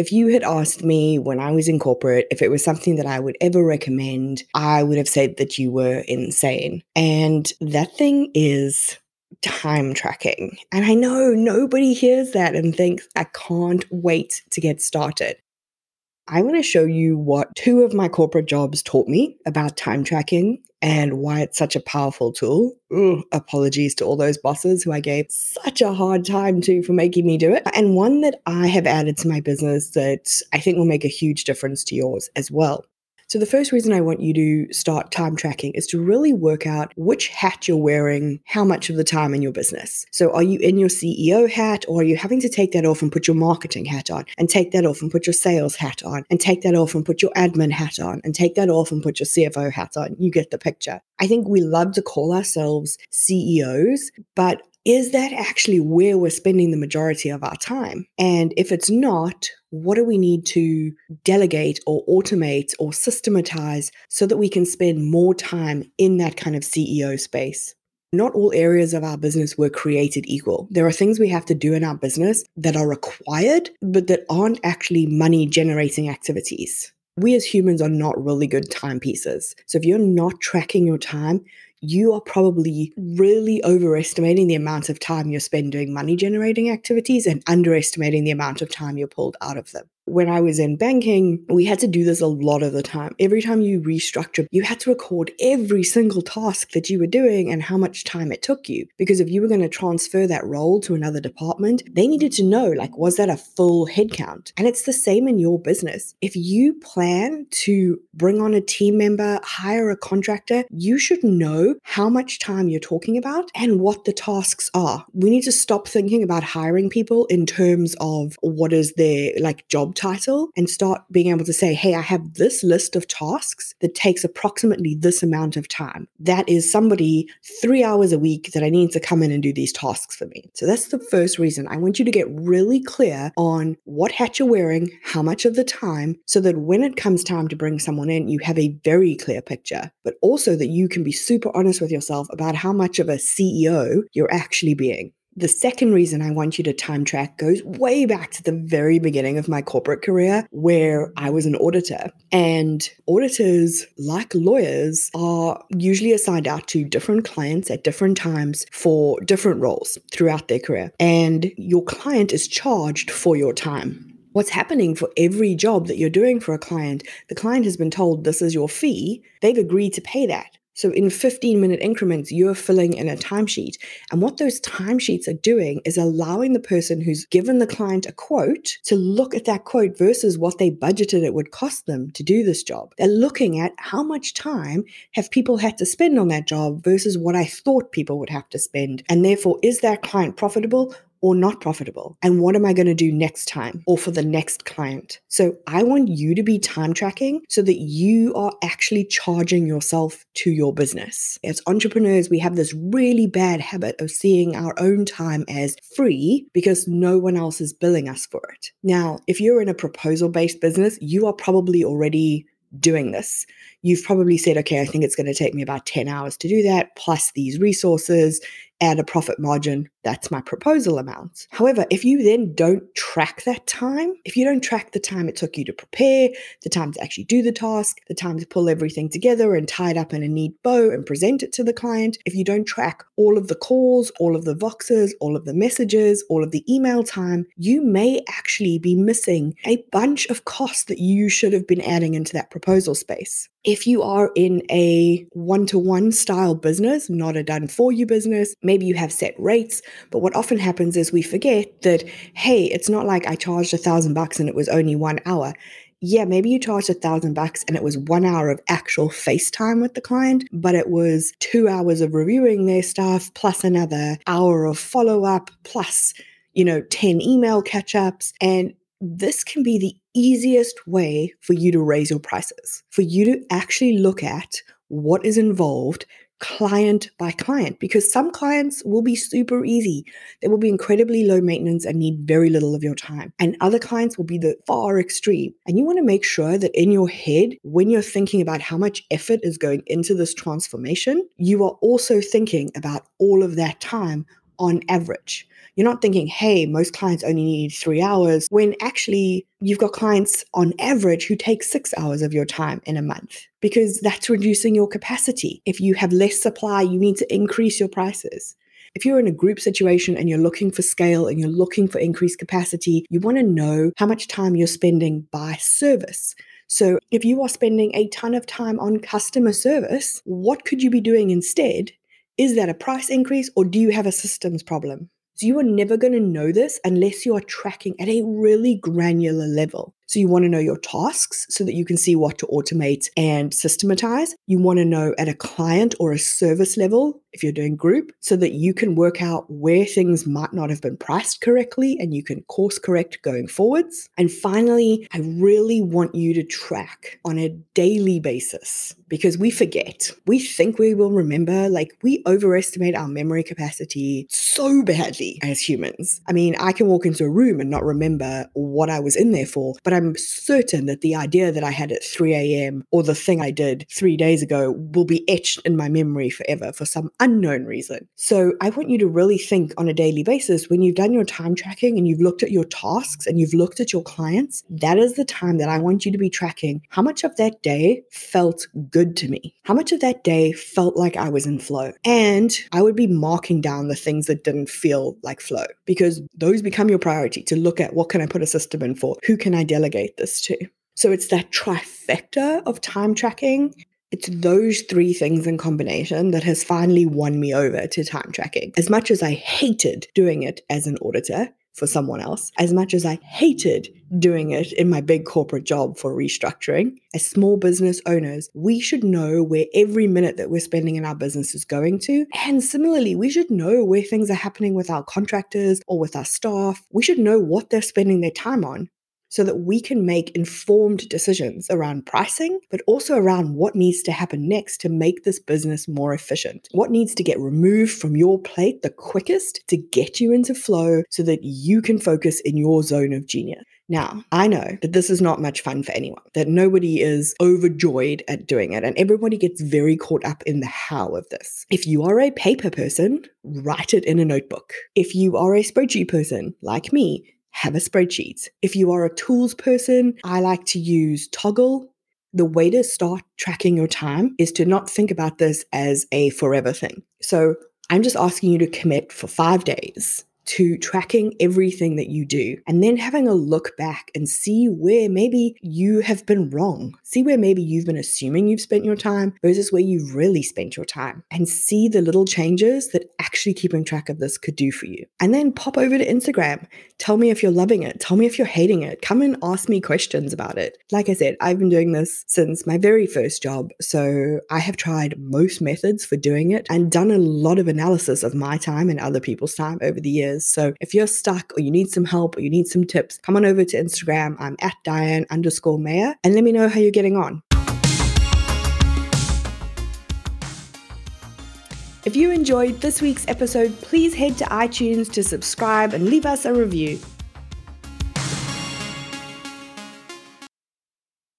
if you had asked me when I was in corporate if it was something that I would ever recommend, I would have said that you were insane. And that thing is time tracking. And I know nobody hears that and thinks, I can't wait to get started. I want to show you what two of my corporate jobs taught me about time tracking and why it's such a powerful tool. Apologies to all those bosses who I gave such a hard time to for making me do it. And one that I have added to my business that I think will make a huge difference to yours as well. So, the first reason I want you to start time tracking is to really work out which hat you're wearing how much of the time in your business. So, are you in your CEO hat or are you having to take that off and put your marketing hat on and take that off and put your sales hat on and take that off and put your admin hat on and take that off and put your CFO hat on? You get the picture. I think we love to call ourselves CEOs, but is that actually where we're spending the majority of our time? And if it's not, what do we need to delegate or automate or systematize so that we can spend more time in that kind of CEO space? Not all areas of our business were created equal. There are things we have to do in our business that are required, but that aren't actually money generating activities. We as humans are not really good timepieces. So if you're not tracking your time, you are probably really overestimating the amount of time you spend doing money generating activities and underestimating the amount of time you're pulled out of them when I was in banking, we had to do this a lot of the time. Every time you restructure, you had to record every single task that you were doing and how much time it took you. Because if you were going to transfer that role to another department, they needed to know, like, was that a full headcount? And it's the same in your business. If you plan to bring on a team member, hire a contractor, you should know how much time you're talking about and what the tasks are. We need to stop thinking about hiring people in terms of what is their like job title and start being able to say, hey, I have this list of tasks that takes approximately this amount of time. That is somebody three hours a week that I need to come in and do these tasks for me. So that's the first reason. I want you to get really clear on what hat you're wearing, how much of the time, so that when it comes time to bring someone in, you have a very clear picture, but also that you can be super honest with yourself about how much of a CEO you're actually being. The second reason I want you to time track goes way back to the very beginning of my corporate career, where I was an auditor. And auditors, like lawyers, are usually assigned out to different clients at different times for different roles throughout their career. And your client is charged for your time what's happening for every job that you're doing for a client, the client has been told this is your fee, they've agreed to pay that. So in 15 minute increments, you're filling in a timesheet. And what those timesheets are doing is allowing the person who's given the client a quote to look at that quote versus what they budgeted it would cost them to do this job. They're looking at how much time have people had to spend on that job versus what I thought people would have to spend. And therefore, is that client profitable or not profitable? And what am I going to do next time or for the next client? So I want you to be time tracking so that you are actually charging yourself to your business. As entrepreneurs, we have this really bad habit of seeing our own time as free because no one else is billing us for it. Now, if you're in a proposal based business, you are probably already doing this. You've probably said, okay, I think it's going to take me about 10 hours to do that, plus these resources add a profit margin. That's my proposal amount. However, if you then don't track that time, if you don't track the time it took you to prepare, the time to actually do the task, the time to pull everything together and tie it up in a neat bow and present it to the client, if you don't track all of the calls, all of the voxes, all of the messages, all of the email time, you may actually be missing a bunch of costs that you should have been adding into that proposal space. If you are in a one to one style business, not a done for you business, maybe you have set rates. But what often happens is we forget that, hey, it's not like I charged a thousand bucks and it was only one hour. Yeah, maybe you charged a thousand bucks and it was one hour of actual FaceTime with the client, but it was two hours of reviewing their stuff plus another hour of follow up plus, you know, 10 email catch ups. And this can be the easiest way for you to raise your prices, for you to actually look at what is involved client by client because some clients will be super easy. They will be incredibly low maintenance and need very little of your time. And other clients will be the far extreme. And you want to make sure that in your head, when you're thinking about how much effort is going into this transformation, you are also thinking about all of that time on average. You're not thinking, hey, most clients only need three hours, when actually you've got clients on average who take six hours of your time in a month because that's reducing your capacity. If you have less supply, you need to increase your prices. If you're in a group situation and you're looking for scale and you're looking for increased capacity, you want to know how much time you're spending by service. So, if you are spending a ton of time on customer service, what could you be doing instead? Is that a price increase or do you have a systems problem? So you are never going to know this unless you are tracking at a really granular level. So you want to know your tasks so that you can see what to automate and systematize. You want to know at a client or a service level if you're doing group so that you can work out where things might not have been priced correctly and you can course correct going forwards. And finally, I really want you to track on a daily basis because we forget. We think we will remember, like we overestimate our memory capacity so badly as humans. I mean, I can walk into a room and not remember what I was in there for, but I'm certain that the idea that I had at 3 a.m. or the thing I did three days ago will be etched in my memory forever for some unknown reason. So I want you to really think on a daily basis when you've done your time tracking and you've looked at your tasks and you've looked at your clients, that is the time that I want you to be tracking how much of that day felt good to me, how much of that day felt like I was in flow. And I would be marking down the things that didn't feel like flow because those become your priority to look at what can I put a system in for? Who can I delegate? this to. So it's that trifecta of time tracking. It's those three things in combination that has finally won me over to time tracking. As much as I hated doing it as an auditor for someone else, as much as I hated doing it in my big corporate job for restructuring, as small business owners, we should know where every minute that we're spending in our business is going to. And similarly, we should know where things are happening with our contractors or with our staff. We should know what they're spending their time on so that we can make informed decisions around pricing, but also around what needs to happen next to make this business more efficient. What needs to get removed from your plate the quickest to get you into flow so that you can focus in your zone of genius. Now, I know that this is not much fun for anyone, that nobody is overjoyed at doing it, and everybody gets very caught up in the how of this. If you are a paper person, write it in a notebook. If you are a spreadsheet person, like me, have a spreadsheet. If you are a tools person, I like to use Toggl. The way to start tracking your time is to not think about this as a forever thing. So I'm just asking you to commit for five days to tracking everything that you do and then having a look back and see where maybe you have been wrong. See where maybe you've been assuming you've spent your time versus where you've really spent your time and see the little changes that actually keeping track of this could do for you. And then pop over to Instagram. Tell me if you're loving it. Tell me if you're hating it. Come and ask me questions about it. Like I said, I've been doing this since my very first job. So I have tried most methods for doing it and done a lot of analysis of my time and other people's time over the years. So if you're stuck or you need some help or you need some tips, come on over to Instagram. I'm at Diane underscore Mayer and let me know how you're getting on. If you enjoyed this week's episode, please head to iTunes to subscribe and leave us a review.